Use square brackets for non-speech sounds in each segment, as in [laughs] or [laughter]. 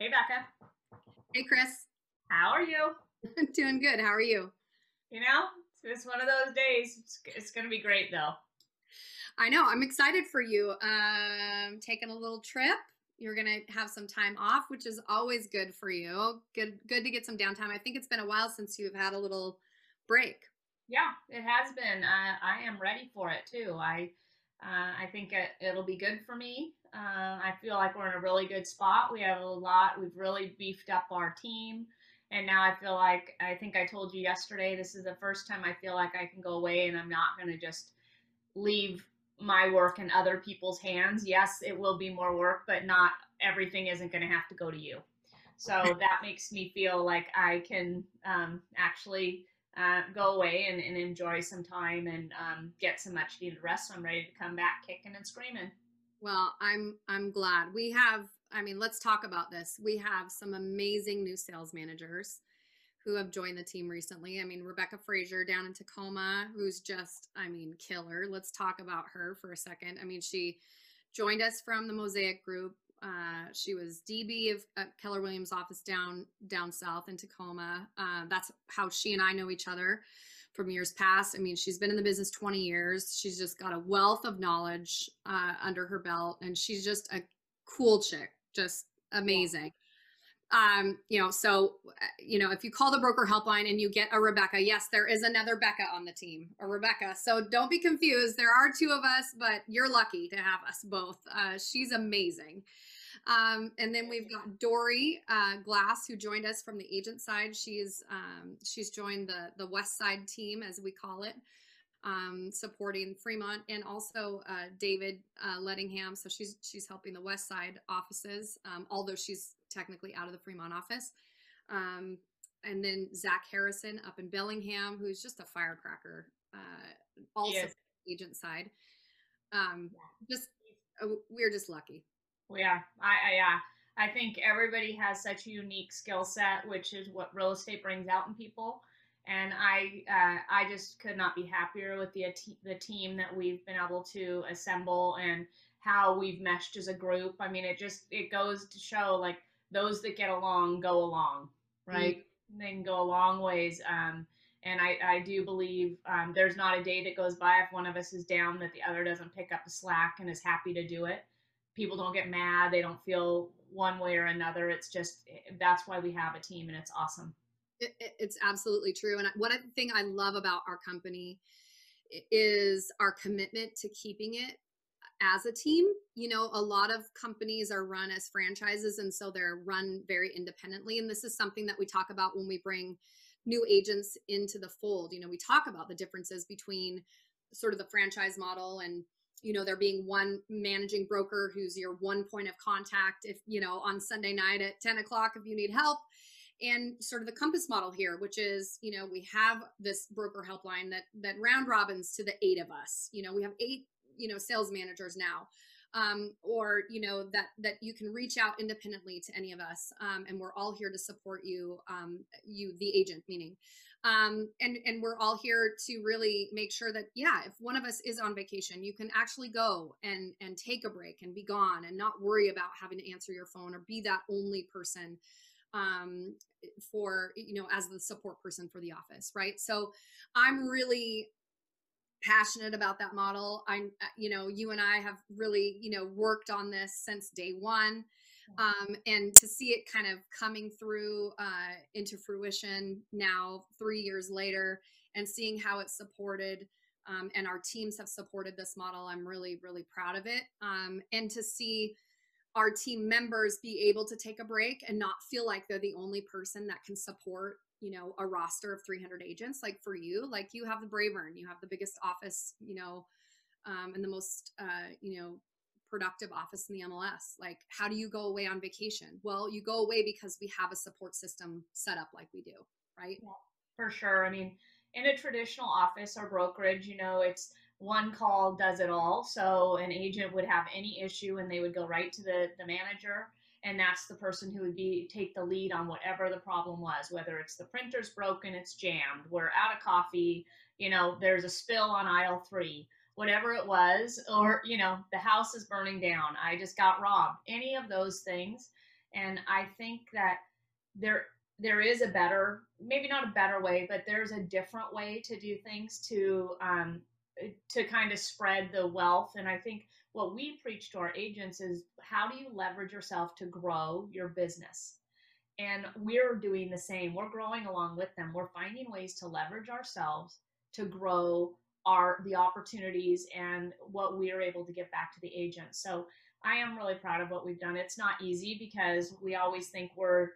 Hey, Becca. Hey, Chris. How are you? [laughs] Doing good. How are you? You know, it's one of those days. It's, it's going to be great, though. I know. I'm excited for you. Um, taking a little trip. You're gonna have some time off, which is always good for you. Good, good to get some downtime. I think it's been a while since you've had a little break. Yeah, it has been. Uh, I am ready for it too. I, uh, I think it, it'll be good for me. Uh, I feel like we're in a really good spot. We have a lot. We've really beefed up our team, and now I feel like I think I told you yesterday. This is the first time I feel like I can go away, and I'm not going to just leave my work in other people's hands. Yes, it will be more work, but not everything isn't going to have to go to you. So [laughs] that makes me feel like I can um, actually uh, go away and, and, enjoy some time and um, get some much needed rest. So I'm ready to come back kicking and screaming. Well, I'm I'm glad we have. I mean, let's talk about this. We have some amazing new sales managers who have joined the team recently. I mean, Rebecca Frazier down in Tacoma, who's just, I mean, killer. Let's talk about her for a second. I mean, she joined us from the Mosaic Group. Uh, she was DB of uh, Keller Williams office down down south in Tacoma. Uh, that's how she and I know each other from years past. I mean, she's been in the business 20 years. She's just got a wealth of knowledge uh, under her belt, and she's just a cool chick, just amazing. Um you know so you know if you call the broker helpline and you get a rebecca yes there is another becca on the team a rebecca. So don't be confused. There are two of us but you're lucky to have us both. Uh, she's amazing um, and then we've got dory uh, glass who joined us from the agent side she's um, she's joined the the west side team as we call it um, supporting Fremont and also uh, David uh, Lettingham. So she's she's helping the West Side offices, um, although she's technically out of the Fremont office. Um, and then Zach Harrison up in Bellingham, who's just a firecracker, uh, also yes. agent side. Um, yeah. Just uh, we're just lucky. Well, yeah, I, I yeah. I think everybody has such a unique skill set, which is what real estate brings out in people. And I, uh, I just could not be happier with the the team that we've been able to assemble and how we've meshed as a group. I mean, it just it goes to show like those that get along go along, right? Mm-hmm. They can go a long ways. Um, and I, I do believe um, there's not a day that goes by if one of us is down that the other doesn't pick up the slack and is happy to do it. People don't get mad. They don't feel one way or another. It's just eh, that's why we have a team, and it's awesome. It, it, it's absolutely true. And one thing I love about our company is our commitment to keeping it as a team. You know, a lot of companies are run as franchises, and so they're run very independently. And this is something that we talk about when we bring new agents into the fold. You know, we talk about the differences between sort of the franchise model and you know there being one managing broker who's your one point of contact if you know on sunday night at 10 o'clock if you need help. And sort of the compass model here which is you know we have this broker helpline that that round robins to the eight of us. You know we have eight you know sales managers now um, or you know that that you can reach out independently to any of us um, and we're all here to support you um, you the agent meaning um, and and we're all here to really make sure that yeah if one of us is on vacation you can actually go and and take a break and be gone and not worry about having to answer your phone or be that only person um, for you know as the support person for the office right so i'm really passionate about that model. I'm, uh, you know, you and I have really, you know, worked on this since day one. Um, and to see it kind of coming through uh, into fruition now, three years later, and seeing how it's supported um, and our teams have supported this model, I'm really, really proud of it. Um, and to see our team members be able to take a break and not feel like they're the only person that can support you know a roster of 300 agents like for you like you have the bravern you have the biggest office you know um, and the most uh, you know productive office in the mls like how do you go away on vacation? Well you go away because we have a support system set up like we do right? Yeah, for sure. I mean in a traditional office or brokerage you know it's one call does it all. So an agent would have any issue and they would go right to the the manager and that's the person who would be take the lead on whatever the problem was whether it's the printer's broken it's jammed we're out of coffee you know there's a spill on aisle three whatever it was or you know the house is burning down i just got robbed any of those things And I think that there there is a better, maybe not a better way, but there's a different way to do things to um, to kind of spread the wealth. And I think what we preach to our agents is how do you leverage yourself to grow your business? And we're doing the same. We're growing along with them. We're finding ways to leverage ourselves to grow our the opportunities and what we are able to get back to the agents. So I am really proud of what we've done. It's not easy because we always think we're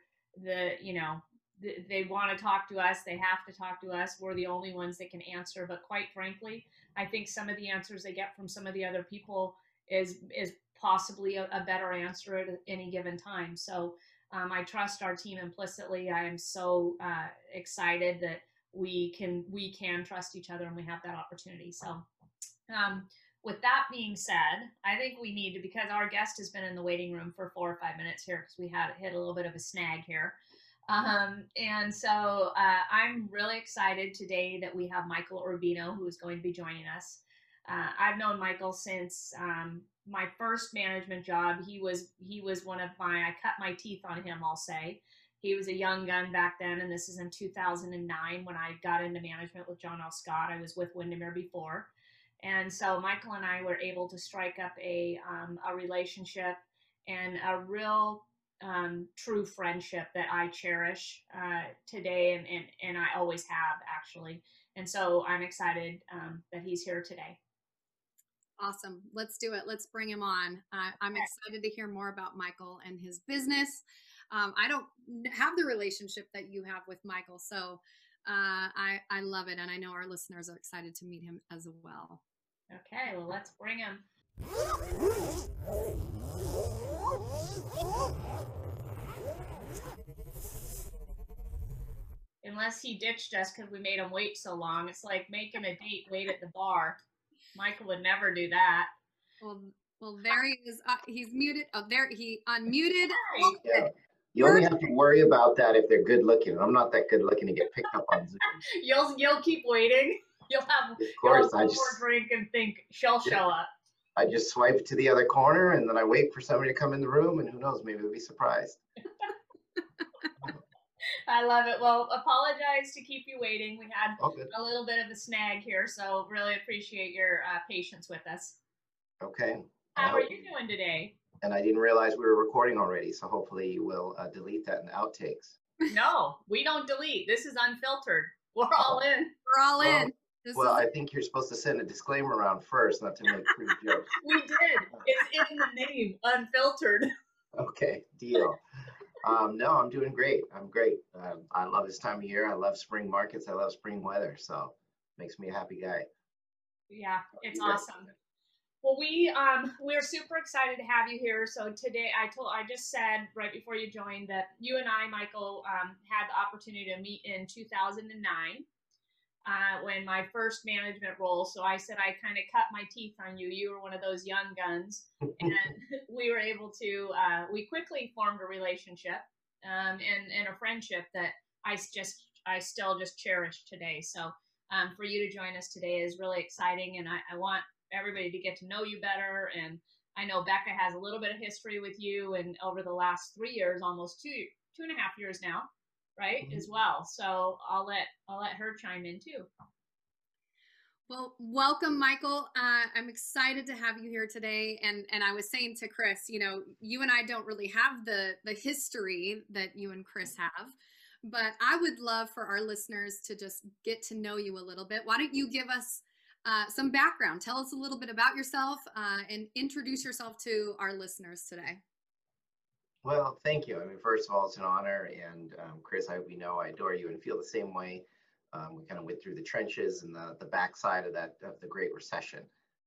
the, you know, they want to talk to us, they have to talk to us. We're the only ones that can answer, but quite frankly, I think some of the answers they get from some of the other people is is possibly a, a better answer at any given time. So um, I trust our team implicitly. I am so uh, excited that we can we can trust each other and we have that opportunity. So um, with that being said, I think we need to because our guest has been in the waiting room for four or five minutes here because we had hit a little bit of a snag here. Um, and so uh, I'm really excited today that we have Michael Urbino who is going to be joining us. Uh, I've known Michael since um, my first management job. He was he was one of my I cut my teeth on him. I'll say he was a young gun back then, and this is in 2009 when I got into management with John L. Scott. I was with Windermere before, and so Michael and I were able to strike up a um, a relationship and a real um, true friendship that I cherish uh, today, and, and and I always have actually. And so I'm excited um, that he's here today. Awesome. Let's do it. Let's bring him on. Uh, I'm excited to hear more about Michael and his business. Um, I don't have the relationship that you have with Michael, so uh, I, I love it. And I know our listeners are excited to meet him as well. Okay, well, let's bring him. Unless he ditched us because we made him wait so long. It's like making a date wait at the bar. Michael would never do that. Well, well, there he is. Uh, he's muted. Oh, there he unmuted. Yeah. You only have to worry about that if they're good looking. I'm not that good looking to get picked up on Zoom. [laughs] you'll you'll keep waiting. You'll have, of course, have I just, drink and think she'll yeah. show up. I just swipe to the other corner and then I wait for somebody to come in the room and who knows, maybe they'll be surprised. [laughs] I love it. Well, apologize to keep you waiting. We had a little bit of a snag here, so really appreciate your uh, patience with us. Okay. How are you doing today? And I didn't realize we were recording already, so hopefully you will uh, delete that in the outtakes. No, we don't delete. This is unfiltered. We're all in. We're all well, in. This well, is... I think you're supposed to send a disclaimer around first, not to make free jokes. [laughs] we did. It's in the name, unfiltered. Okay, deal. Um, no, I'm doing great. I'm great. Um, I love this time of year. I love spring markets. I love spring weather. So makes me a happy guy. Yeah, it's yeah. awesome. Well, we um we're super excited to have you here. So today, I told I just said right before you joined that you and I, Michael, um, had the opportunity to meet in 2009 uh, when my first management role. So I said I kind of cut my teeth on you. You were one of those young guns, [laughs] and we were able to. Uh, we quickly formed a relationship um, and and a friendship that I just I still just cherish today. So um, for you to join us today is really exciting, and I, I want everybody to get to know you better. And I know Becca has a little bit of history with you, and over the last three years, almost two two and a half years now right mm-hmm. as well. So i'll let i'll let her chime in too. Well welcome michael. Uh, i'm excited to have you here today. And and i was saying to chris you know you and i don't really have the the history that you and chris have but i would love for our listeners to just get to know you a little bit. Why don't you give us uh, some background tell us a little bit about yourself uh, and introduce yourself to our listeners today well, thank you. I mean, first of all, it's an honor. And um, Chris, I we know I adore you and feel the same way. Um, we kind of went through the trenches and the, the backside of that of the Great Recession.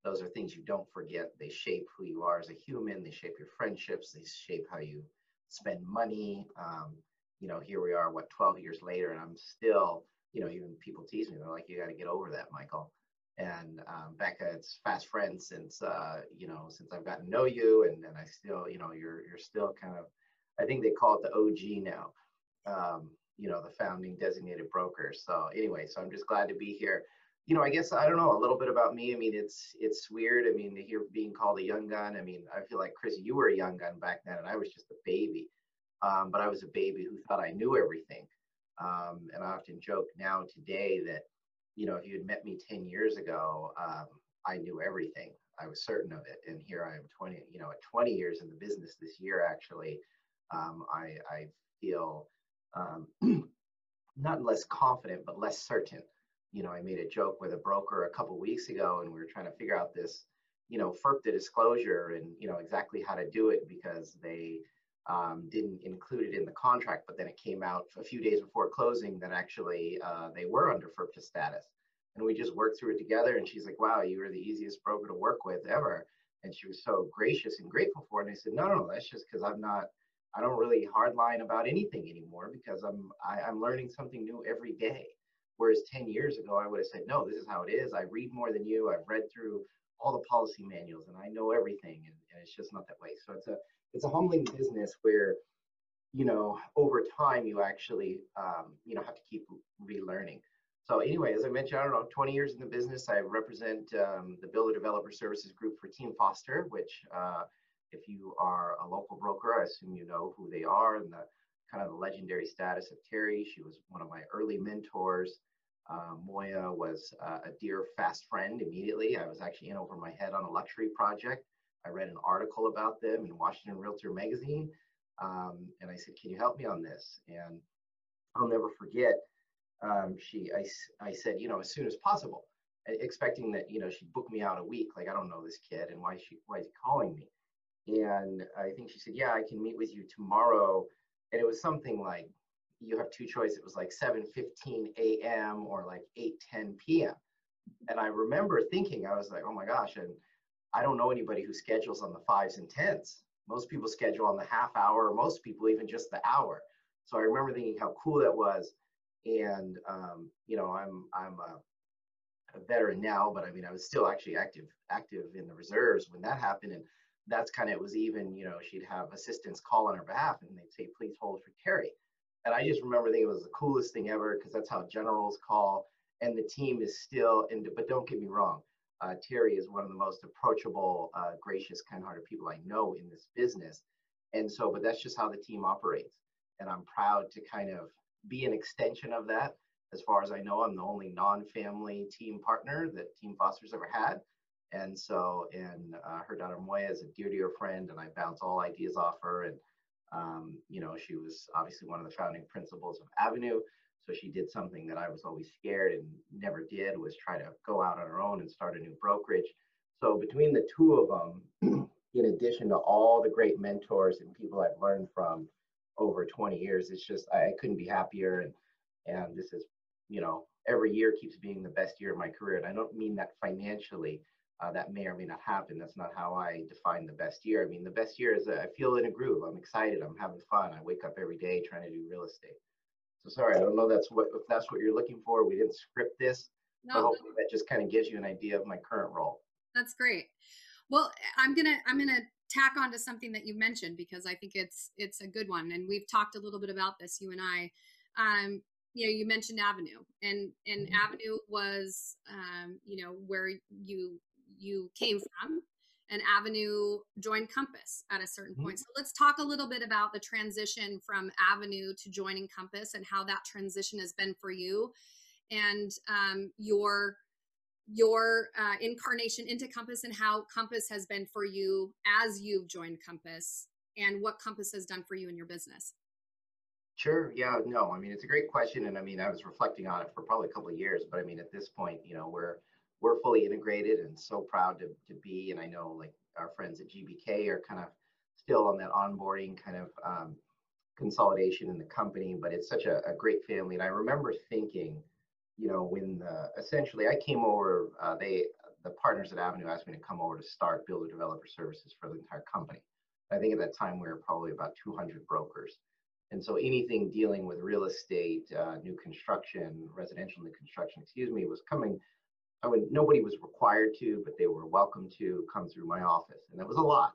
Those are things you don't forget. They shape who you are as a human. They shape your friendships. They shape how you spend money. Um, you know, here we are, what, 12 years later, and I'm still, you know, even people tease me. They're like, you got to get over that, Michael and um, Becca, it's fast friends since uh, you know since I've gotten to know you, and and I still you know you're you're still kind of I think they call it the OG now, um, you know the founding designated broker. So anyway, so I'm just glad to be here. You know, I guess I don't know a little bit about me. I mean, it's it's weird. I mean, to hear being called a young gun. I mean, I feel like Chris, you were a young gun back then, and I was just a baby. um, but I was a baby who thought I knew everything. Um, and I often joke now today that, you know, if you had met me 10 years ago, um, I knew everything. I was certain of it. And here I am 20, you know, at 20 years in the business this year, actually, um, I, I feel um, [clears throat] not less confident, but less certain. You know, I made a joke with a broker a couple weeks ago and we were trying to figure out this, you know, FIRPTA disclosure and, you know, exactly how to do it because they, um, didn't include it in the contract, but then it came out a few days before closing that actually uh, they were under FIRPTA status. And we just worked through it together. And she's like, wow, you were the easiest broker to work with ever. And she was so gracious and grateful for it. And I said, no, no, that's just because I'm not, I don't really hardline about anything anymore because I'm, I, I'm learning something new every day. Whereas 10 years ago, I would have said, no, this is how it is. I read more than you. I've read through all the policy manuals and I know everything. And, and it's just not that way. So it's a, it's a humbling business where you know over time you actually um, you know have to keep relearning. So anyway as i mentioned i don't know 20 years in the business i represent um, the builder developer services group for team foster which uh, if you are a local broker i assume you know who they are and the kind of the legendary status of terry. She was one of my early mentors. Uh, moya was uh, a dear fast friend immediately. I was actually in over my head on a luxury project I read an article about them in Washington Realtor magazine. Um, and I said, can you help me on this? And I'll never forget, um, she, I, I said, you know, as soon as possible, expecting that, you know, she'd book me out a week. Like, I don't know this kid and why is she, why is he calling me? And I think she said, yeah, I can meet with you tomorrow. And it was something like, you have two choices. It was like 7.15 a.m. or like 8.10 p.m. And I remember thinking, I was like, oh my gosh. And I don't know anybody who schedules on the fives and tens. Most people schedule on the half hour, most people even just the hour. So I remember thinking how cool that was. And um, you know, I'm I'm a, a, veteran now, but I mean, I was still actually active active in the reserves when that happened. And that's kind of it was even, you know, she'd have assistants call on her behalf, and they'd say, "Please hold for Terry." And I just remember thinking it was the coolest thing ever because that's how generals call, and the team is still. And but don't get me wrong, uh, Terry is one of the most approachable, uh, gracious, kind-hearted people I know in this business. And so, but that's just how the team operates. And I'm proud to kind of be an extension of that. As far as I know, I'm the only non-family team partner that Team Foster's ever had. And so, and uh, her daughter Moya is a dear, dear friend, and I bounce all ideas off her. And, um, you know, she was obviously one of the founding principals of Avenue. So she did something that I was always scared and never did was try to go out on her own and start a new brokerage. So between the two of them, [clears throat] in addition to all the great mentors and people I've learned from over 20 years, it's just I couldn't be happier. And and this is, you know, every year keeps being the best year of my career. And I don't mean that financially. Uh, that may or may not happen. That's not how I define the best year. I mean, the best year is I feel in a groove. I'm excited. I'm having fun. I wake up every day trying to do real estate. So sorry, I don't know that's what if that's what you're looking for. We didn't script this, no, but hopefully that just kind of gives you an idea of my current role. That's great. Well, I'm gonna I'm gonna tack on to something that you mentioned because I think it's it's a good one, and we've talked a little bit about this, you and I. Um, you know, you mentioned Avenue, and and mm-hmm. Avenue was, um, you know, where you you came from, and Avenue joined Compass at a certain point. Mm-hmm. So let's talk a little bit about the transition from Avenue to joining Compass and how that transition has been for you and um, your your uh, incarnation into Compass and how Compass has been for you as you've joined Compass and what Compass has done for you in your business. Sure. Yeah. No. I mean, it's a great question, and I mean, I was reflecting on it for probably a couple of years, but I mean, at this point, you know, we're we're fully integrated and so proud to, to be. And I know like our friends at GBK are kind of still on that onboarding kind of um, consolidation in the company, but it's such a, a, great family. And I remember thinking, you know, when the, essentially I came over, uh, they, the partners at Avenue asked me to come over to start builder developer services for the entire company. I think at that time we were probably about 200 brokers. And so anything dealing with real estate, uh, new construction, residential new construction, excuse me, was coming I would nobody was required to, but they were welcome to come through my office, and that was a lot.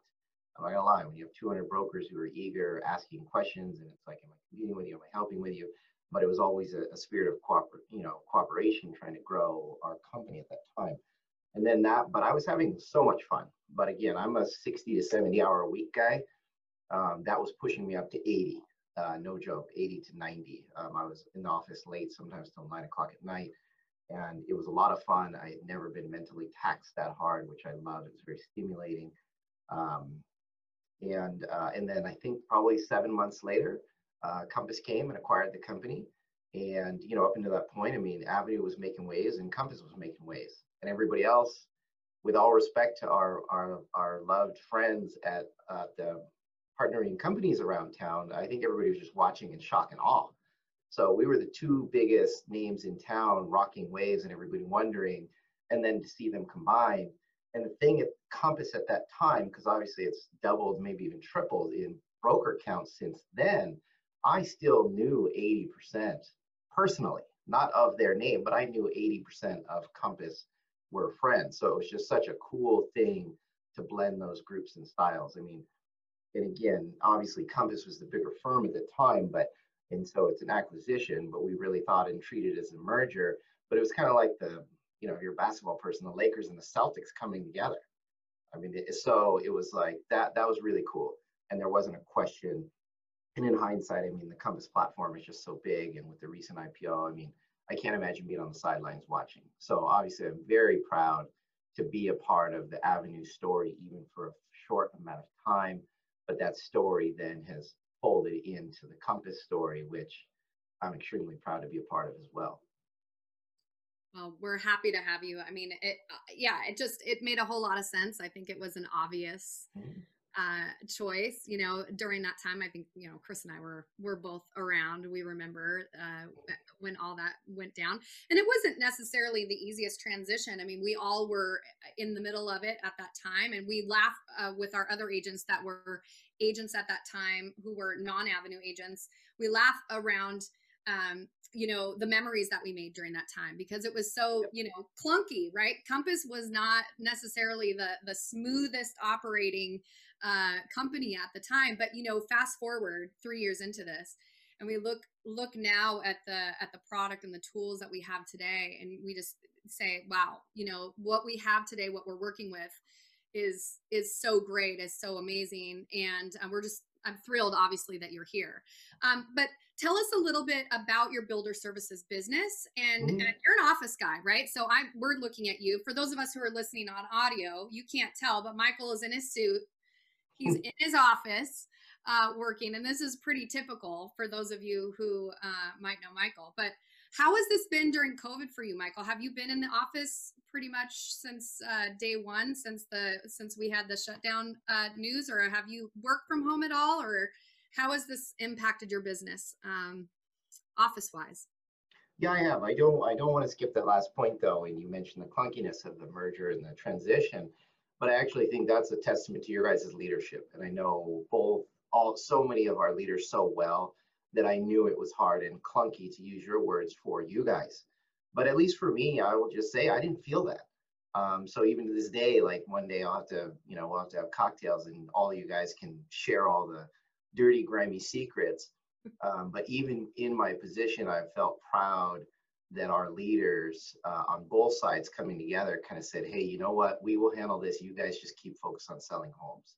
I'm not gonna lie. When you have 200 brokers who are eager, asking questions, and it's like, am I competing with you? Am I helping with you? But it was always a, a spirit of cooper, you know, cooperation, trying to grow our company at that time. And then that, but I was having so much fun. But again, I'm a 60 to 70 hour a week guy. Um, that was pushing me up to 80. uh, no joke, 80 to 90. Um, I was in the office late, sometimes till nine o'clock at night. And it was a lot of fun. I had never been mentally taxed that hard, which I loved. It was very stimulating. Um, and, uh, and then I think probably seven months later, uh, Compass came and acquired the company. And, you know, up until that point, I mean, Avenue was making waves and Compass was making waves. And everybody else, with all respect to our, our, our loved friends at uh, the partnering companies around town, I think everybody was just watching in shock and awe. So we were the two biggest names in town rocking waves and everybody wondering, and then to see them combine. And the thing at Compass at that time, because obviously it's doubled, maybe even tripled in broker counts since then, I still knew 80% personally, not of their name, but I knew 80% of Compass were friends. So it was just such a cool thing to blend those groups and styles. I mean, and again, obviously Compass was the bigger firm at the time, but and so it's an acquisition, but we really thought and treated as a merger. But it was kind of like the, you know, a basketball person, the Lakers and the Celtics coming together. I mean, so it was like that. That was really cool, and there wasn't a question. And in hindsight, I mean, the Compass platform is just so big, and with the recent IPO, I mean, I can't imagine being on the sidelines watching. So obviously, I'm very proud to be a part of the Avenue story, even for a short amount of time but that story then has folded into the Compass story, which I'm extremely proud to be a part of as well. Well, we're happy to have you. I mean, it, uh, yeah, it just, it made a whole lot of sense. I think it was an obvious mm-hmm uh, choice. You know, during that time, I think you know Chris and I were were both around. We remember uh, when all that went down, and it wasn't necessarily the easiest transition. I mean, we all were in the middle of it at that time, and we laugh uh, with our other agents that were agents at that time who were non-avenue agents. We laugh around um, you know the memories that we made during that time because it was so you know clunky right compass was not necessarily the the smoothest operating uh, company at the time. But you know, fast forward three years into this, and we look look now at the at the product and the tools that we have today, and we just say, wow, you know, what we have today, what we're working with, is is so great, is so amazing, and um, we're just I'm thrilled, obviously, that you're here. Um, but tell us a little bit about your builder services business. And, mm-hmm. and, you're an office guy, right? So I we're looking at you. For those of us who are listening on audio, you can't tell, but Michael is in his suit He's in his office uh, working, and this is pretty typical for those of you who uh, might know Michael. But how has this been during COVID for you, Michael? Have you been in the office pretty much since uh, day one, since the since we had the shutdown uh, news, or have you worked from home at all, or how has this impacted your business, um, office wise? Yeah, I have. I don't. I don't want to skip that last point though. And you mentioned the clunkiness of the merger and the transition but I actually think that's a testament to your guys' leadership. And I know both all so many of our leaders so well that I knew it was hard and clunky to use your words for you guys. But at least for me, I will just say I didn't feel that. Um, so even to this day, like one day I'll have to, you know, we'll have to have cocktails and all you guys can share all the dirty, grimy secrets. [laughs] Um, but even in my position, I felt proud that our leaders uh, on both sides coming together kind of said, hey, you know what, we will handle this. You guys just keep focused on selling homes.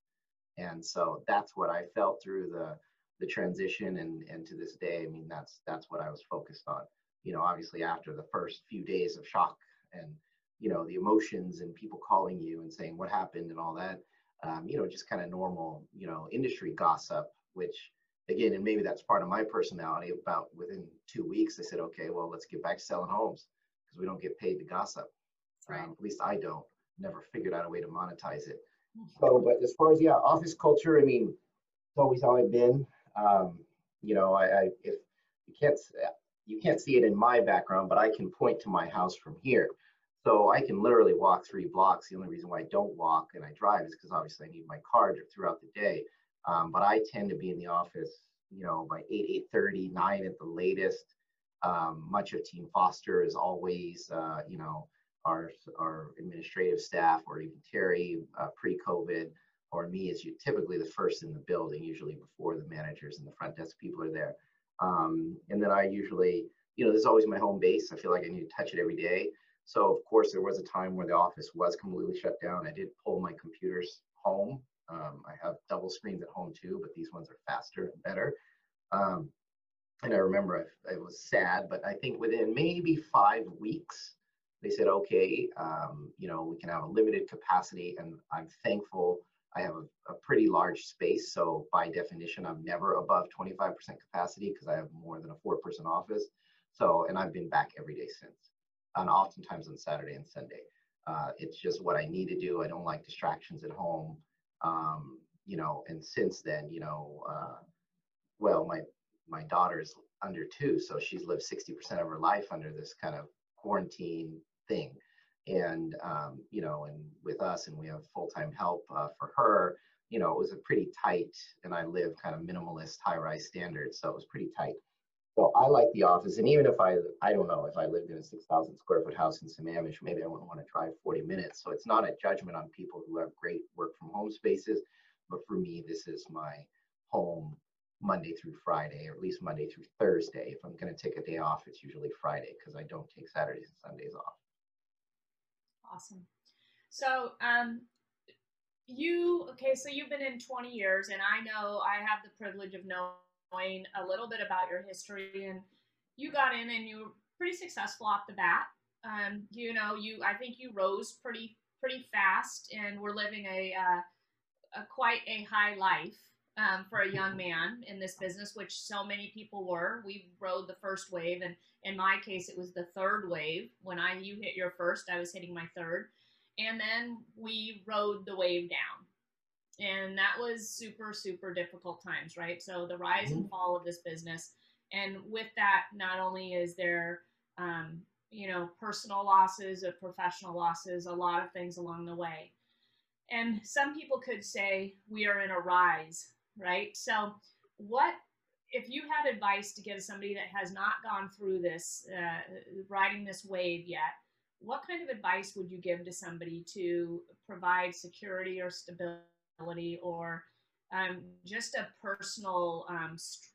And so that's what I felt through the the transition and and to this day, I mean, that's that's what I was focused on. You know, obviously after the first few days of shock and you know the emotions and people calling you and saying what happened and all that, um, you know, just kind of normal, you know, industry gossip, which again, and maybe that's part of my personality. About within two weeks, I said, okay, well, let's get back to selling homes because we don't get paid to gossip. Right. Um, at least I don't. Never figured out a way to monetize it. So, but as far as yeah, office culture, I mean, it's always how I've been. Um, you know, I, I if you can't you can't see it in my background, but I can point to my house from here. So I can literally walk three blocks. The only reason why I don't walk and I drive is because obviously I need my car throughout the day. Um, but I tend to be in the office, you know, by 8, 8.30, 9 at the latest. Um, much of Team Foster is always, uh, you know, our, our administrative staff or even Terry uh, pre-COVID or me is typically the first in the building, usually before the managers and the front desk people are there. Um, and then I usually, you know, this is always my home base. I feel like I need to touch it every day. So of course, there was a time where the office was completely shut down. I did pull my computers home um, I have double screens at home too, but these ones are faster and better. Um, and I remember I, I, was sad, but I think within maybe five weeks, they said, okay, um, you know, we can have a limited capacity. And I'm thankful I have a, a pretty large space. So by definition, I'm never above 25% capacity because I have more than a four person office. So, and I've been back every day since, and oftentimes on Saturday and Sunday. Uh, it's just what I need to do. I don't like distractions at home. Um, you know, and since then, you know, uh, well, my my daughter's under two, so she's lived 60% of her life under this kind of quarantine thing. And, um, you know, and with us, and we have full time help uh, for her, you know, it was a pretty tight, and I live kind of minimalist high rise standards, so it was pretty tight. So I like the office, and even if I, I don't know, if I lived in a 6,000 square foot house in Sammamish, maybe I wouldn't want to drive 40 minutes. So it's not a judgment on people who have great work from home spaces, but for me, this is my home Monday through Friday, or at least Monday through Thursday. If I'm going to take a day off, it's usually Friday because I don't take Saturdays and Sundays off. Awesome. So, um, you okay? So you've been in 20 years, and I know I have the privilege of knowing a little bit about your history. And you got in, and you were pretty successful off the bat. Um, you know, you I think you rose pretty pretty fast, and we're living a, uh, a quite a high life um, for a young man in this business, which so many people were. We rode the first wave, and in my case, it was the third wave. When I you hit your first, I was hitting my third, and then we rode the wave down, and that was super super difficult times, right? So the rise mm-hmm. and fall of this business, and with that, not only is there um, you know personal losses or professional losses, a lot of things along the way. And some people could say we are in a rise right? So, what if you had advice to give somebody that has not gone through this, uh, riding this wave yet? What kind of advice would you give to somebody to provide security or stability or um, just a personal um, st-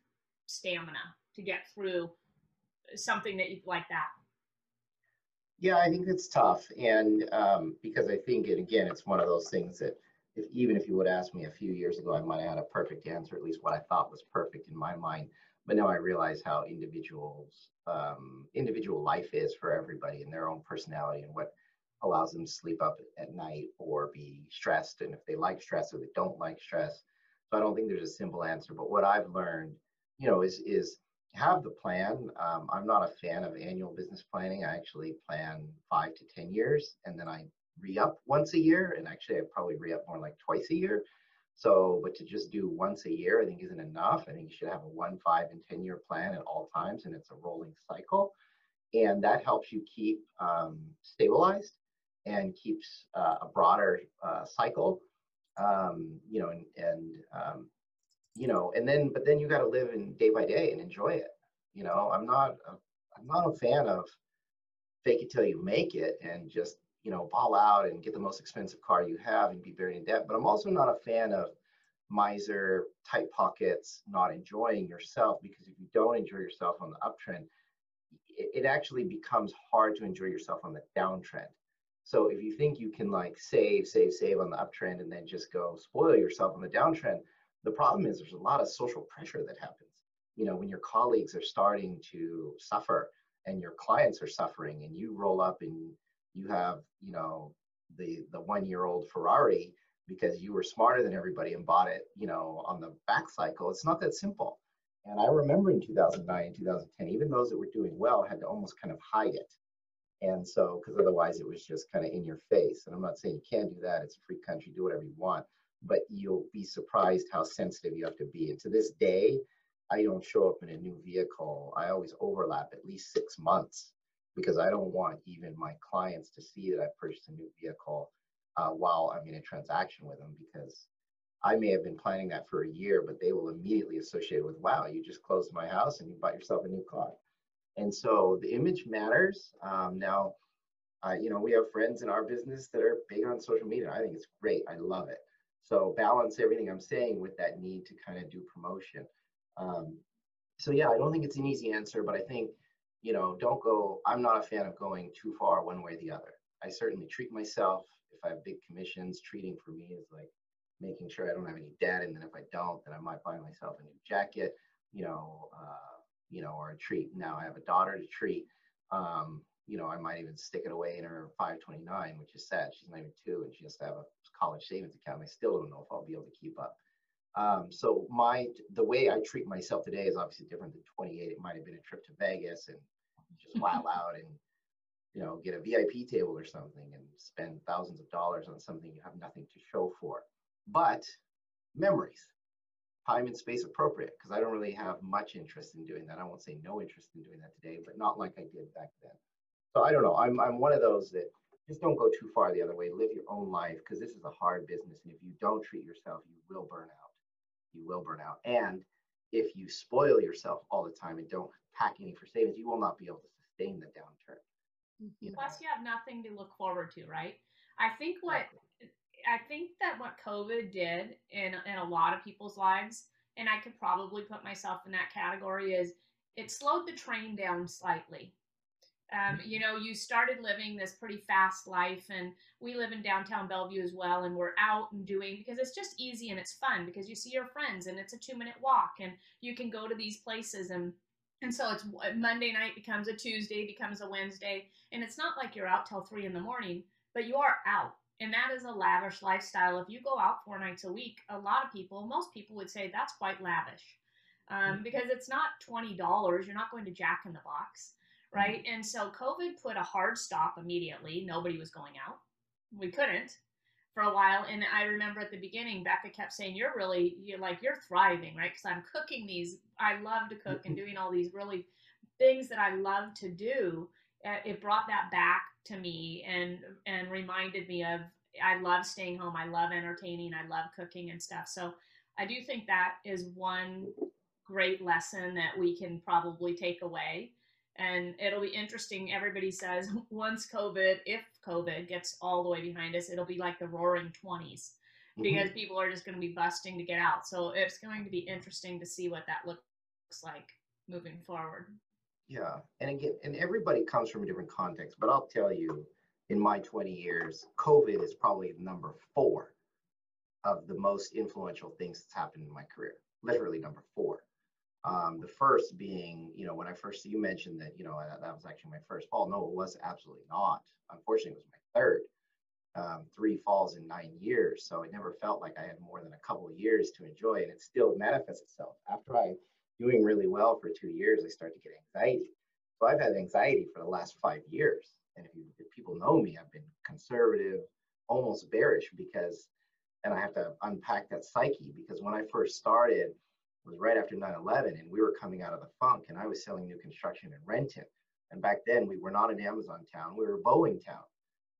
stamina to get through something that you like that? Yeah, I think it's tough, and um, because I think it again, it's one of those things that if even if you would ask me a few years ago, I might have had a perfect answer, at least what I thought was perfect in my mind. But now I realize how individuals um, individual life is for everybody and their own personality and what allows them to sleep up at night or be stressed and if they like stress or they don't like stress. So I don't think there's a simple answer. But what I've learned, you know, is is have the plan. Um, I'm not a fan of annual business planning. I actually plan five to ten years, and then I re-up once a year and actually i probably re-up more like twice a year so but to just do once a year i think isn't enough i think you should have a one five and ten year plan at all times and it's a rolling cycle and that helps you keep um, stabilized and keeps uh, a broader uh, cycle um, you know and, and um, you know and then but then you got to live in day by day and enjoy it you know i'm not a, i'm not a fan of fake it till you make it and just you know, ball out and get the most expensive car you have and be buried in debt. But I'm also not a fan of miser, tight pockets, not enjoying yourself because if you don't enjoy yourself on the uptrend, it, it actually becomes hard to enjoy yourself on the downtrend. So if you think you can like save, save, save on the uptrend and then just go spoil yourself on the downtrend, the problem is there's a lot of social pressure that happens. You know, when your colleagues are starting to suffer and your clients are suffering and you roll up and you have you know the the one year old ferrari because you were smarter than everybody and bought it you know on the back cycle it's not that simple and i remember in 2009 and 2010 even those that were doing well had to almost kind of hide it and so because otherwise it was just kind of in your face. And i'm not saying you can't do that it's a free country do whatever you want but you'll be surprised how sensitive you have to be. And to this day i don't show up in a new vehicle. I always overlap at least six months because I don't want even my clients to see that I purchased a new vehicle uh, while I'm in a transaction with them because I may have been planning that for a year, but they will immediately associate with, wow, you just closed my house and you bought yourself a new car. And so the image matters. Um, now, uh, you know, we have friends in our business that are big on social media. I think it's great. I love it. So balance everything I'm saying with that need to kind of do promotion. Um, so yeah, I don't think it's an easy answer, but I think you know, don't go, I'm not a fan of going too far one way or the other. I certainly treat myself. If I have big commissions, treating for me is like making sure I don't have any debt. And then if I don't, then I might buy myself a new jacket. you know, uh, you know, or a treat. Now I have a daughter to treat. Um, you know, I might even stick it away in her 529, which is sad. She's 92 and she has to have a college savings account. I still don't know if I'll be able to keep up. Um, so my the way I treat myself today is obviously different than 28. It might have been a trip to Vegas and just wow [laughs] out and you know get a VIP table or something and spend thousands of dollars on something you have nothing to show for. But memories, time and space appropriate because I don't really have much interest in doing that. I won't say no interest in doing that today, but not like I did back then. So I don't know. I'm I'm one of those that just don't go too far the other way. Live your own life because this is a hard business, and if you don't treat yourself, you will burn out you will burn out. And if you spoil yourself all the time and don't pack any for savings, you will not be able to sustain the downturn. Mm-hmm. Plus, you have nothing to look forward to, right? I think what I think that what COVID did in in a lot of people's lives, and I could probably put myself in that category, is it slowed the train down slightly. Um, you know, you started living this pretty fast life, and we live in downtown Bellevue as well, and we're out and doing because it's just easy and it's fun because you see your friends and it's a two minute walk, and you can go to these places and and so it's Monday night becomes a Tuesday, becomes a Wednesday, and it's not like you're out till three in the morning, but you are out, and that is a lavish lifestyle. If you go out four nights a week, a lot of people, most people would say that's quite lavish, um, mm-hmm. because it's not twenty dollars. You're not going to Jack in the Box right? And so COVID put a hard stop immediately. Nobody was going out. We couldn't for a while. And I remember at the beginning, Becca kept saying, You're really, you're like, you're thriving, right? Because I'm cooking these. I love to cook and doing all these really things that I love to do. Uh, it brought that back to me and and reminded me of I love staying home. I love entertaining. I love cooking and stuff. So I do think that is one great lesson that we can probably take away and it'll be interesting. Everybody says [laughs] once COVID, if COVID gets all the way behind us, it'll be like the roaring 20s mm-hmm. because people are just going to be busting to get out. So it's going to be interesting to see what that looks like moving forward. Yeah. And again, and everybody comes from a different context, but I'll tell you, in my 20 years, COVID is probably number four of the most influential things that's happened in my career. Literally number four. Um, the first being, you know, when I first, you mentioned that, you know, that, that was actually my first fall. No, it was absolutely not. Unfortunately, it was my third. Um, three falls in nine years. So it never felt like I had more than a couple years to enjoy. And it still manifests itself. After I doing really well for two years, I start to get anxiety. So I've had anxiety for the last five years. And if, you, if people know me, I've been conservative, almost bearish because, and I have to unpack that psyche because when I first started, was right after 9-11 and we were coming out of the funk and I was selling new construction in Renton. And back then we were not an Amazon town, we were a Boeing town.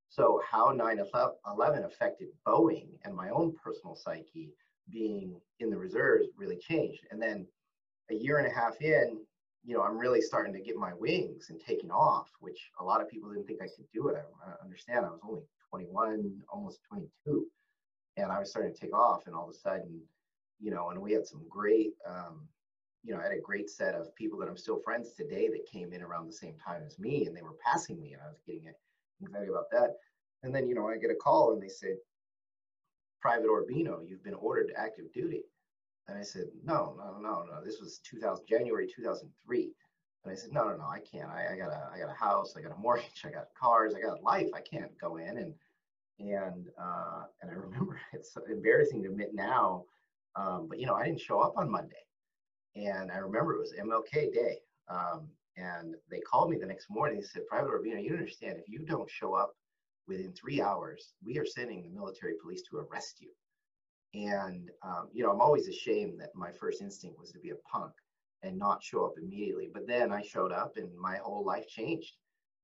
So how 9-11 affected Boeing and my own personal psyche being in the reserves really changed. And then a year and a half in, you know, I'm really starting to get my wings and taking off, which a lot of people didn't think I could do it. I, understand I was only 21, almost 22. And I was starting to take off and all of a sudden you know, and we had some great, um, you know, I had a great set of people that I'm still friends today that came in around the same time as me and they were passing me and I was getting anxiety about that. And then, you know, I get a call and they said, Private Orbino, you've been ordered to active duty. And I said, no, no, no, no. This was 2000, January 2003. And I said, no, no, no, I can't. I, I got a, I got a house, I got a mortgage, [laughs] I got cars, I got life. I can't go in. And, and, uh, and I [laughs] remember it's embarrassing to admit now, um, but you know, I didn't show up on Monday, and I remember it was MLK Day. Um, and they called me the next morning. They said, "Private Orbino, you understand? If you don't show up within three hours, we are sending the military police to arrest you." And um, you know, I'm always ashamed that my first instinct was to be a punk and not show up immediately. But then I showed up, and my whole life changed.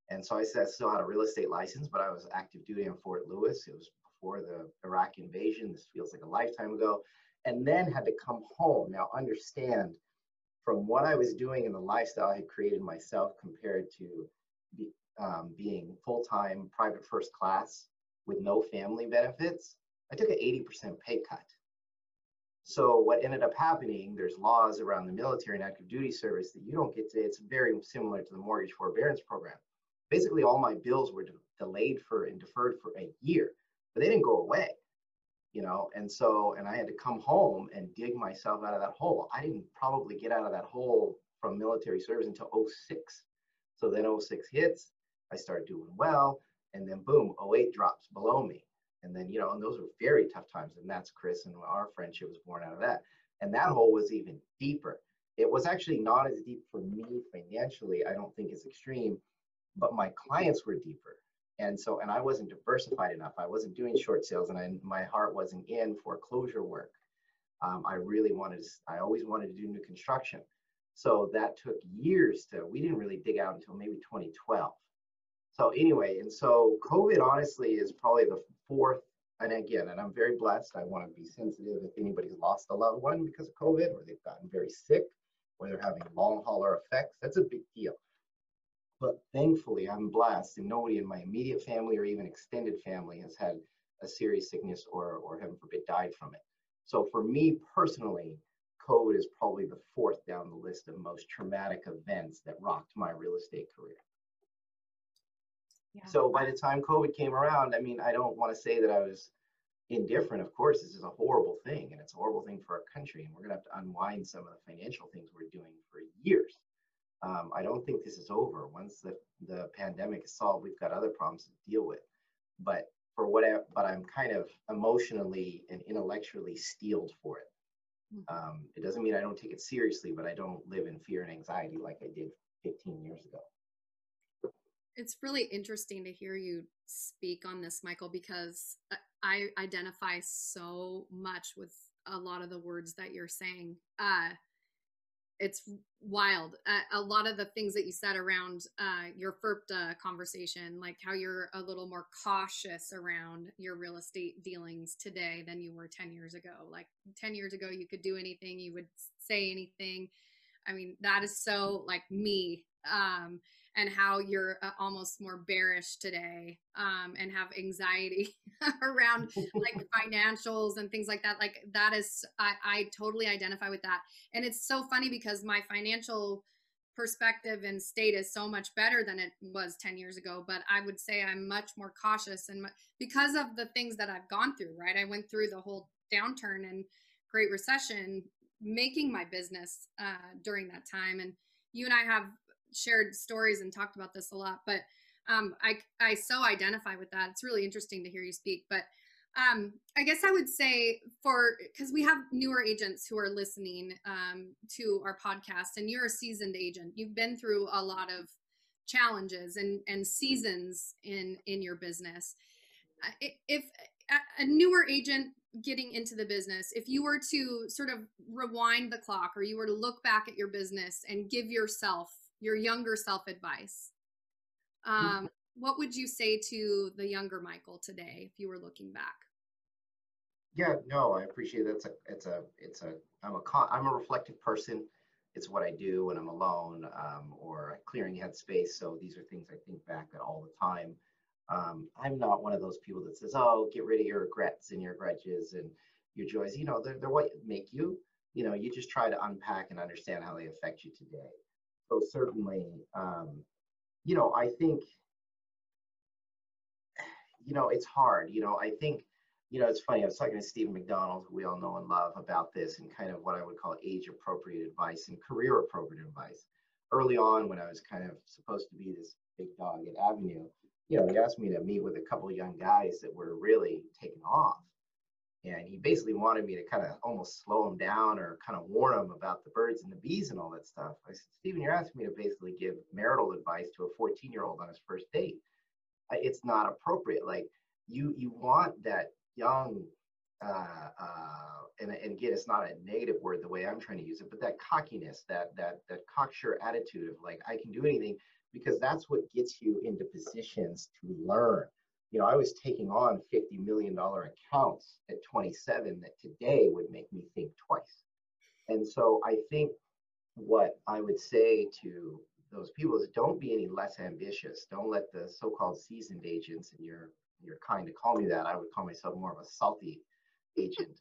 And so I said, I still had a real estate license, but I was active duty in Fort Lewis. It was before the Iraq invasion. This feels like a lifetime ago and then had to come home. Now, understand from what I was doing and the lifestyle I had created myself compared to be, um, being full time private first class with no family benefits, I took an 80% pay cut. So, what ended up happening, there's laws around the military and active duty service that you don't get to, it's very similar to the mortgage forbearance program. Basically, all my bills were de- delayed for and deferred for a year, but they didn't go away you know, and so, and I had to come home and dig myself out of that hole. I didn't probably get out of that hole from military service until 06. So then 06 hits, I start doing well, and then boom, 08 drops below me. And then, you know, and those were very tough times. And that's Chris and our friendship was born out of that. And that hole was even deeper. It was actually not as deep for me financially. I don't think it's extreme, but my clients were deeper. And so, and I wasn't diversified enough. I wasn't doing short sales and I, my heart wasn't in foreclosure work. Um, I really wanted to, I always wanted to do new construction. So that took years to, we didn't really dig out until maybe 2012. So anyway, and so COVID honestly is probably the fourth, and again, and I'm very blessed. I want to be sensitive if anybody's lost a loved one because of COVID or they've gotten very sick or they're having long hauler effects. That's a big deal. But thankfully, I'm blessed, and nobody in my immediate family or even extended family has had a serious sickness or, or heaven forbid, died from it. So for me personally, COVID is probably the fourth down the list of most traumatic events that rocked my real estate career. Yeah. So by the time COVID came around, I mean, I don't want to say that I was indifferent. Of course, this is a horrible thing and it's a horrible thing for our country. And we're going to have to unwind some of the financial things we're doing for years. Um, I don't think this is over. Once the, the pandemic is solved, we've got other problems to deal with. But for whatever, but I'm kind of emotionally and intellectually steeled for it. Hmm. Um, it doesn't mean I don't take it seriously, but I don't live in fear and anxiety like I did 15 years ago. It's really interesting to hear you speak on this, Michael, because I identify so much with a lot of the words that you're saying. Uh, it's wild. Uh, a lot of the things that you said around uh, your FIRPTA conversation, like how you're a little more cautious around your real estate dealings today than you were 10 years ago. Like 10 years ago, you could do anything, you would say anything. I mean, that is so like me. Um, and how you're uh, almost more bearish today um, and have anxiety [laughs] around like [laughs] financials and things like that like that is I, I totally identify with that. And it's so funny because my financial perspective and state is so much better than it was 10 years ago but i would say i'm much more cautious and because of the things that i've gone through right? I went through the whole downturn and great recession making my business uh, during that time and you and i have shared stories and talked about this a lot, but um, I I so identify with that. It's really interesting to hear you speak. But um, I guess I would say for because we have newer agents who are listening um, to our podcast, and you're a seasoned agent. You've been through a lot of challenges and and seasons in in your business. Uh, if a newer agent getting into the business, if you were to sort of rewind the clock, or you were to look back at your business and give yourself your younger self advice mm-hmm. um, what would you say to the younger michael today if you were looking back? Yeah no i appreciate that it's a it's a it's a i'm a i'm a reflective person. It's what i do when i'm alone um, or clearing headspace. So these are things i think back at all the time. Um, i'm not one of those people that says oh get rid of your regrets and your grudges and your joys. You know they're, they're what make you you know you just try to unpack and understand how they affect you today so certainly, um, you know, I think, you know, it's hard. You know, I think, you know, it's funny. I was talking to Stephen McDonald, who we all know and love, about this and kind of what I would call age appropriate advice and career appropriate advice. Early on, when I was kind of supposed to be this big dog at Avenue, you know, he asked me to meet with a couple of young guys that were really taking off and he basically wanted me to kind of almost slow him down or kind of warn him about the birds and the bees and all that stuff. I said, Stephen, you're asking me to basically give marital advice to a 14 year old on his first date. It's not appropriate. Like you, you want that young, uh, uh, and, and again, it's not a negative word the way I'm trying to use it, but that cockiness, that that that cocksure attitude of like I can do anything, because that's what gets you into positions to learn you know, I was taking on $50 million accounts at 27 that today would make me think twice. And so I think what I would say to those people is don't be any less ambitious. Don't let the so-called seasoned agents, and you're you're kind to call me that. I would call myself more of a salty agent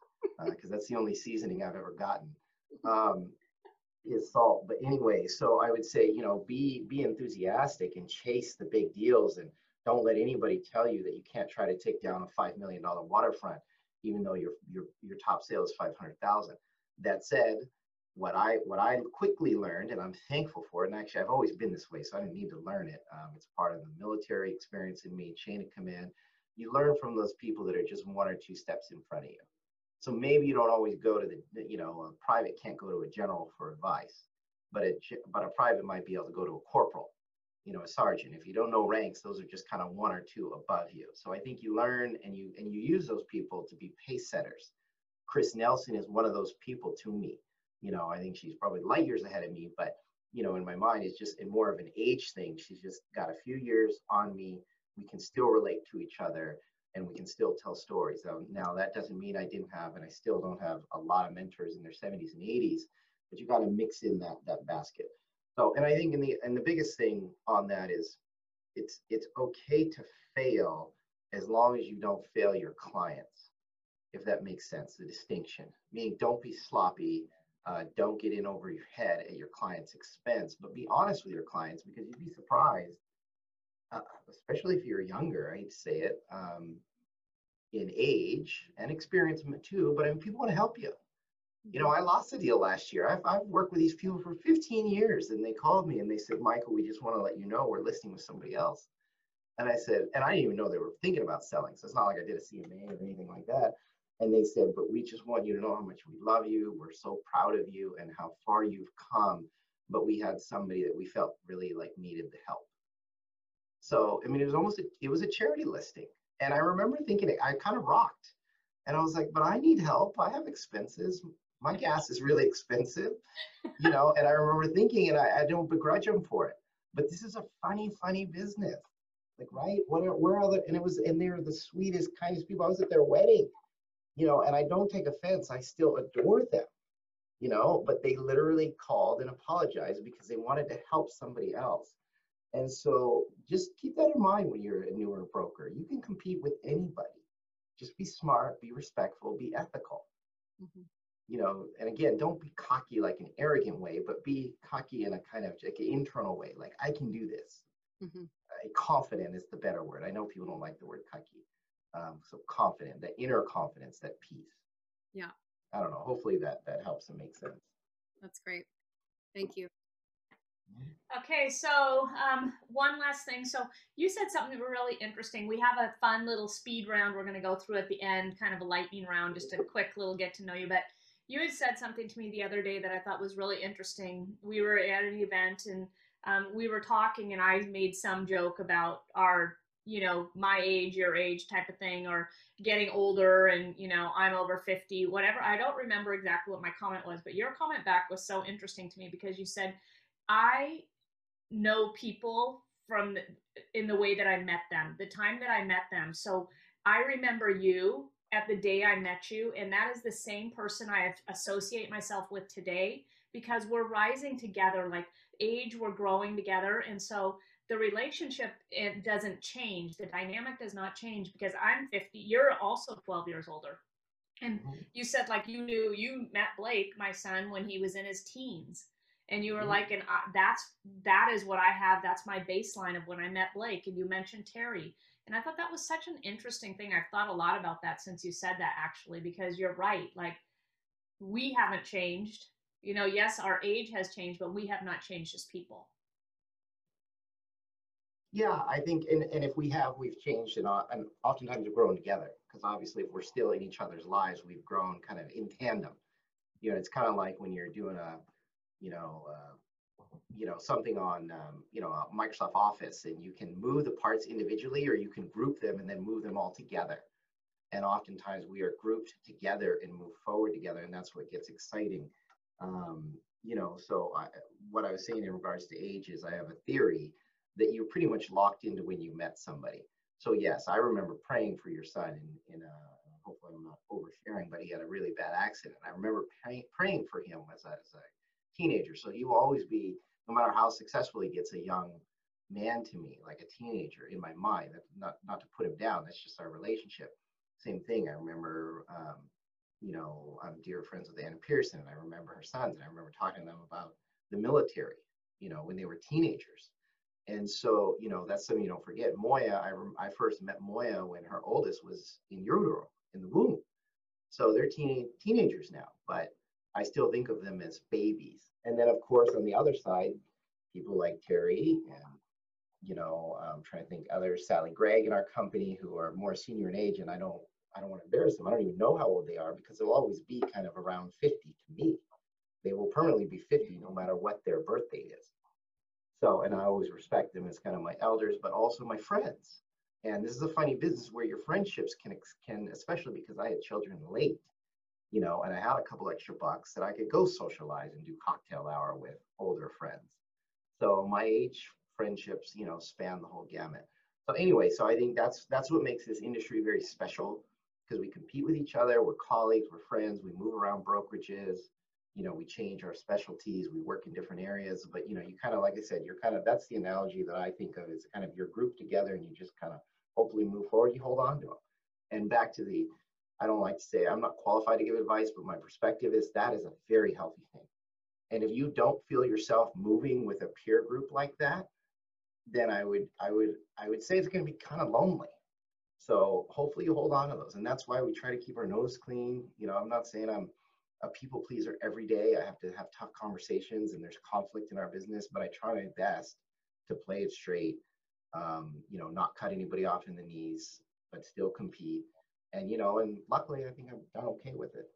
because [laughs] uh, that's the only seasoning I've ever gotten. Um, is salt. But anyway, so I would say, you know, be be enthusiastic and chase the big deals and don't let anybody tell you that you can't try to take down a $5 million waterfront. even though your your your top sale is 500,000. That said, what I what I quickly learned, and I'm thankful for it, and actually I've always been this way, so I didn't need to learn it. Um, it's part of the military experience in me, chain of command. You learn from those people that are just one or two steps in front of you. So maybe you don't always go to the, you know, a private can't go to a general for advice, but a but a private might be able to go to a corporal, you know, a sergeant. If you don't know ranks, those are just kind of one or two above you. So I think you learn and you and you use those people to be pace setters. Chris Nelson is one of those people to me you know, I think she's probably light years ahead of me, but you know, in my mind, it's just in more of an age thing. She's just got a few years on me. We can still relate to each other and we can still tell stories. So now that doesn't mean I didn't have, and I still don't have a lot of mentors in their 70s and 80s, but you got to mix in that that basket. So, and I think in the and the biggest thing on that is it's it's okay to fail as long as you don't fail your clients, if that makes sense. The distinction, meaning don't be sloppy uh, don't get in over your head at your client's expense, but be honest with your clients because you'd be surprised, uh, especially if you're younger, I hate to say it, um, in age and experience too, but I mean, people want to help you. You know. I lost a deal last year. I've, I've worked with these people for 15 years and they called me and they said, Michael, we just want to let you know we're listing with somebody else. And I said, and I didn't even know they were thinking about selling. So it's not like I did a CMA or anything like that. And they said, but we just want you to know how much we love you. We're so proud of you and how far you've come. But we had somebody that we felt really like needed the help. So, I mean, it was almost, a, it was a charity listing. And I remember thinking, I kind of rocked. And I was like, but I need help. I have expenses. My gas is really expensive, you know. And I remember thinking, and I, I don't begrudge them for it. But this is a funny, funny business. Like, right? What are, where are the, and it was, and they were the sweetest, kindest people. I was at their wedding you know, and I don't take offense. I still adore them, you know, but they literally called and apologized because they wanted to help somebody else. And so just keep that in mind when you're a newer broker. You can compete with anybody. Just be smart, be respectful, be ethical. Mm-hmm. You know, and again, don't be cocky like an arrogant way, but be cocky in a kind of like an internal way, like I can do this. Mm-hmm. Uh, confident is the better word. I know people don't like the word cocky um, so confident, that inner confidence, that peace. Yeah. I don't know. Hopefully that that helps and makes sense. That's great. Thank you. Okay, so um, one last thing. So you said something really interesting. We have a fun little speed round we're going to go through at the end, kind of a lightning round, just a quick little get to know you. But you had said something to me the other day that I thought was really interesting. We were at an event and um, we were talking, and I made some joke about our you know, my age, your age type of thing, or getting older and, you know, I'm over 50, whatever. I don't remember exactly what my comment was, but your comment back was so interesting to me because you said, I know people from the, in the way that I met them, the time that I met them. So I remember you at the day I met you, and that is the same person I associate myself with today because we're rising together, like age, we're growing together. And so the relationship it doesn't change the dynamic does not change because i'm 50 you're also 12 years older and mm-hmm. you said like you knew you met blake my son when he was in his teens and you were mm-hmm. like and I, that's that is what i have that's my baseline of when i met blake and you mentioned terry and i thought that was such an interesting thing. I've thought a lot about that since you said that actually because you're right like we haven't changed. You know yes our age has changed but we have not changed as people. Yeah, I think, and, and if we have, we've changed and, uh, and oftentimes we've grown together because obviously if we're still in each other's lives, we've grown kind of in tandem. You know, it's kind of like when you're doing a, you know, uh, you know, something on, um, you know, Microsoft Office and you can move the parts individually or you can group them and then move them all together. And oftentimes we are grouped together and move forward together. And that's what gets exciting. Um, you know, so I, what I was saying in regards to age is I have a theory that you're pretty much locked into when you met somebody. So yes, I remember praying for your son in, in hopefully I'm not oversharing, but he had a really bad accident. I remember pray, praying for him as a, as a teenager. So he will always be, no matter how successful he gets, a young man to me, like a teenager in my mind. Not not to put him down. That's just our relationship. Same thing. I remember, um, you know, I'm dear friends with Anna Pearson, and I remember her sons, and I remember talking to them about the military. You know, when they were teenagers, and so, you know, that's something you don't forget. Moya, I, I first met Moya when her oldest was in utero, in the womb. So they're teen, teenagers now, but I still think of them as babies. And then, of course, on the other side, people like Terry and, you know, I'm trying to think others, Sally Gregg in our company who are more senior in age. And I don't, I don't want to embarrass them. I don't even know how old they are because they'll always be kind of around 50 to me. They will permanently be 50 no matter what their birthday is. So, and I always respect them as kind of my elders, but also my friends. And this is a funny business where your friendships can, can especially because I had children late, you know, and I had a couple extra bucks that I could go socialize and do cocktail hour with older friends. So my age friendships, you know, span the whole gamut. So anyway, so I think that's that's what makes this industry very special because we compete with each other. We're colleagues, we're friends, we move around brokerages, you know, we change our specialties, we work in different areas. But you know, you kind of like I said, you're kind of that's the analogy that I think of is kind of your group together and you just kind of hopefully move forward, you hold on to them. And back to the, I don't like to say I'm not qualified to give advice, but my perspective is that is a very healthy thing. And if you don't feel yourself moving with a peer group like that, then I would I would I would say it's going to be kind of lonely. So hopefully you hold on to those, and that's why we try to keep our nose clean. You know, I'm not saying I'm a people pleaser every day. I have to have tough conversations, and there's conflict in our business, but I try my best to play it straight um, you know, not cut anybody off in the knees, but still compete. And, you know, and luckily I think I've done okay with it.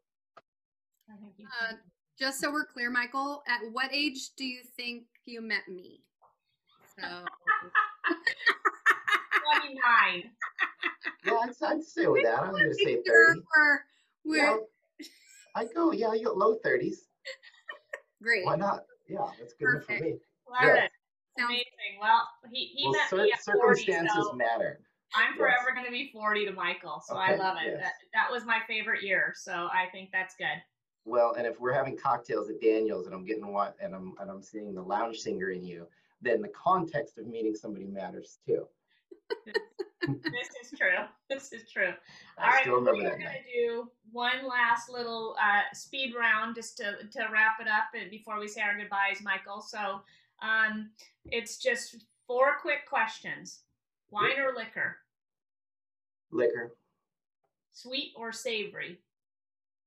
Uh, just so we're clear, Michael, at what age do you think you met me? So. 29. Yeah, I'd, I'd say with that. I'm going to say 30. We're, yeah, I go, yeah, you low 30s. Great. Why not? Yeah, that's good Perfect. enough for me. Love yeah. it. Amazing. Well, he, he well, met cir- me at circumstances 40, so matter. I'm forever yes. going to be 40 to Michael, so okay, I love it. Yes. That, that was my favorite year, so I think that's good. Well, and if we're having cocktails at Daniel's and I'm getting what and I'm and I'm seeing the lounge singer in you, then the context of meeting somebody matters too. [laughs] this is true. This is true. I All right, we're going to do one last little uh, speed round just to, to wrap it up before we say our goodbyes, Michael. So um, it's just four quick questions. Wine or liquor? Liquor. Sweet or savory?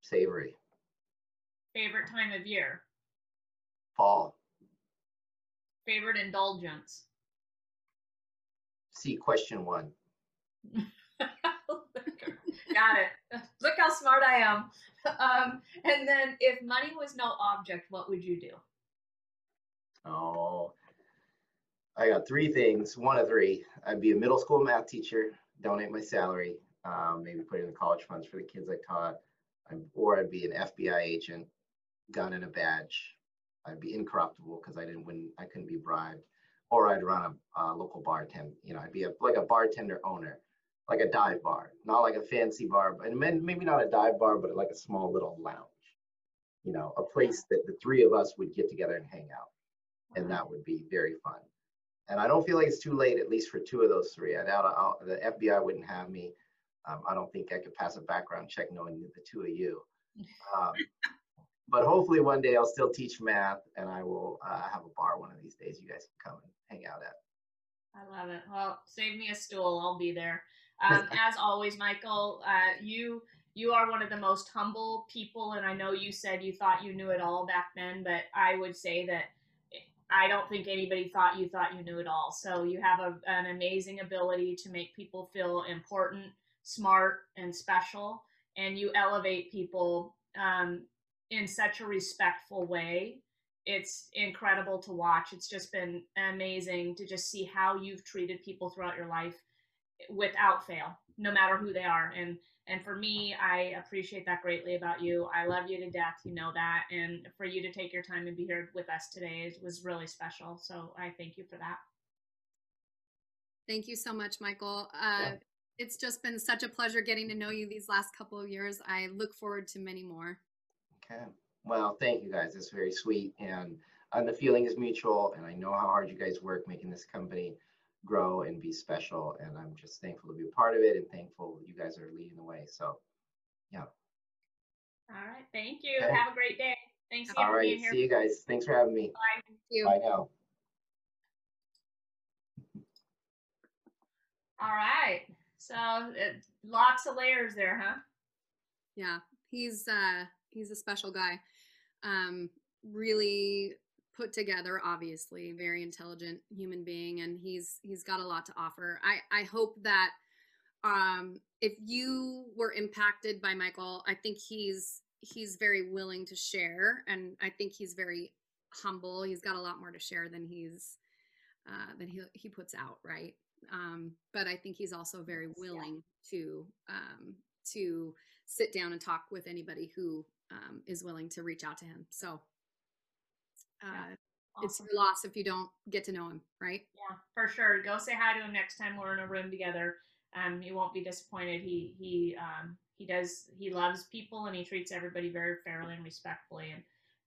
Savory. Favorite time of year? Fall. Favorite indulgence? See question one. [laughs] Got it. Look how smart I am. [laughs] Um, and then, if money was no object, what would you do? Oh, I got three things. One of three. I'd be a middle school math teacher, donate my salary, um, maybe put in the college funds for the kids I taught, or I'd be an FBI agent, gun and a badge. I'd be incorruptible because I didn't win. I couldn't be bribed, or I'd run a, a local bartender. You know, I'd be a, like a bartender owner, like a dive bar, not like a fancy bar, but maybe not a dive bar, but like a small little lounge. You know, a place that the three of us would get together and hang out and that would be very fun. And I don't feel like it's too late, at least for two of those three. I doubt I'll, the FBI wouldn't have me. Um, I don't think I could pass a background check knowing the two of you. Um, but hopefully one day I'll still teach math and I will uh, have a bar one of these days you guys can come and hang out at. I love it. Well, save me a stool. I'll be there. Um, [laughs] as always, Michael, uh, you you are one of the most humble people, and I know you said you thought you knew it all back then, but I would say that I don't think anybody thought you thought you knew it all. So you have a, an amazing ability to make people feel important, smart, and special, and you elevate people um, in such a respectful way. It's incredible to watch. It's just been amazing to just see how you've treated people throughout your life without fail, no matter who they are. And and for me, I appreciate that greatly about you. I love you to death. You know that. And for you to take your time and be here with us today was really special. So I thank you for that. Thank you so much, Michael. Uh, yeah. It's just been such a pleasure getting to know you these last couple of years. I look forward to many more. Okay. Well, thank you guys. It's very sweet. And, and the feeling is mutual. And I know how hard you guys work making this company grow and be special. And I'm just thankful to be a part of it and thankful you guys are leading the way. So, yeah. All right. Thank you. Okay. Have a great day. Thanks again All right. See you guys. Thanks for having me. Bye. Bye now. All right. So uh, lots of layers there, huh? Yeah. he's uh he's a special guy. Um, really put together, obviously, very intelligent human being, and he's he's got a lot to offer. I I hope that um if you were impacted by Michael, I think he's he's very willing to share, and I think he's very humble. He's got a lot more to share than he's uh, than he he puts out, right? Um, but I think he's also very willing yeah. to um, to sit down and talk with anybody who um, is willing to reach out to him. So uh, awesome. it's your loss if you don't get to know him, right? Yeah, for sure. Go say hi to him next time we're in a room together. Um, you won't be disappointed. He he um, he does he loves people and he treats everybody very fairly and respectfully and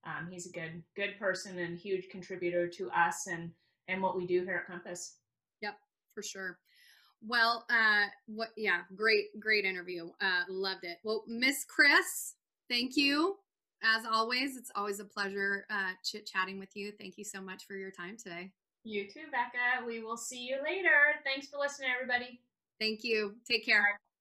um, he's a good good person and huge contributor to us and and what we do here at Compass. Yep, for sure. Well, uh, what? Yeah, great, great interview. Uh, loved it. Well, Miss Chris, thank you. As always, it's always a pleasure uh, chit chatting with you. Thank you so much for your time today. You too, Becca. We will see you later. Thanks for listening, everybody. Thank you. Take care. Bye.